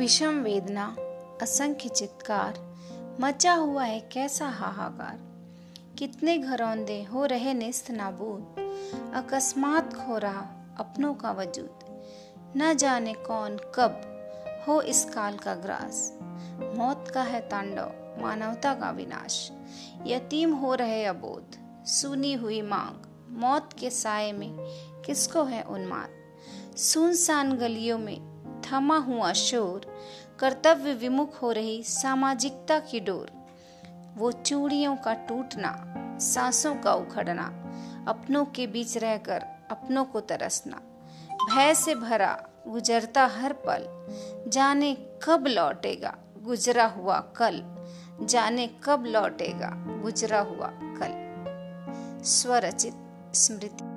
विषम वेदना, असंख्य चित्कार, मचा हुआ है कैसा हाहाकार। कितने घरौंदे हो रहे निस्त नाबूद, अकस्मात खो रहा अपनों का वजूद। न जाने कौन कब हो इस काल का ग्रास। मौत का है तांडव, मानवता का विनाश। यतीम हो रहे अबोध, सुनी हुई मांग। मौत के साय में किसको है उन्माद? सुनसान गलियों में थमा हुआ शोर कर्तव्य विमुख हो रही सामाजिकता की डोर। वो चूड़ियों का टूटना, सांसों का उखड़ना, अपनों के बीच रहकर अपनों को तरसना। भय से भरा गुजरता हर पल, जाने कब लौटेगा गुजरा हुआ कल, जाने कब लौटेगा गुजरा हुआ कल। स्वरचित स्मृति।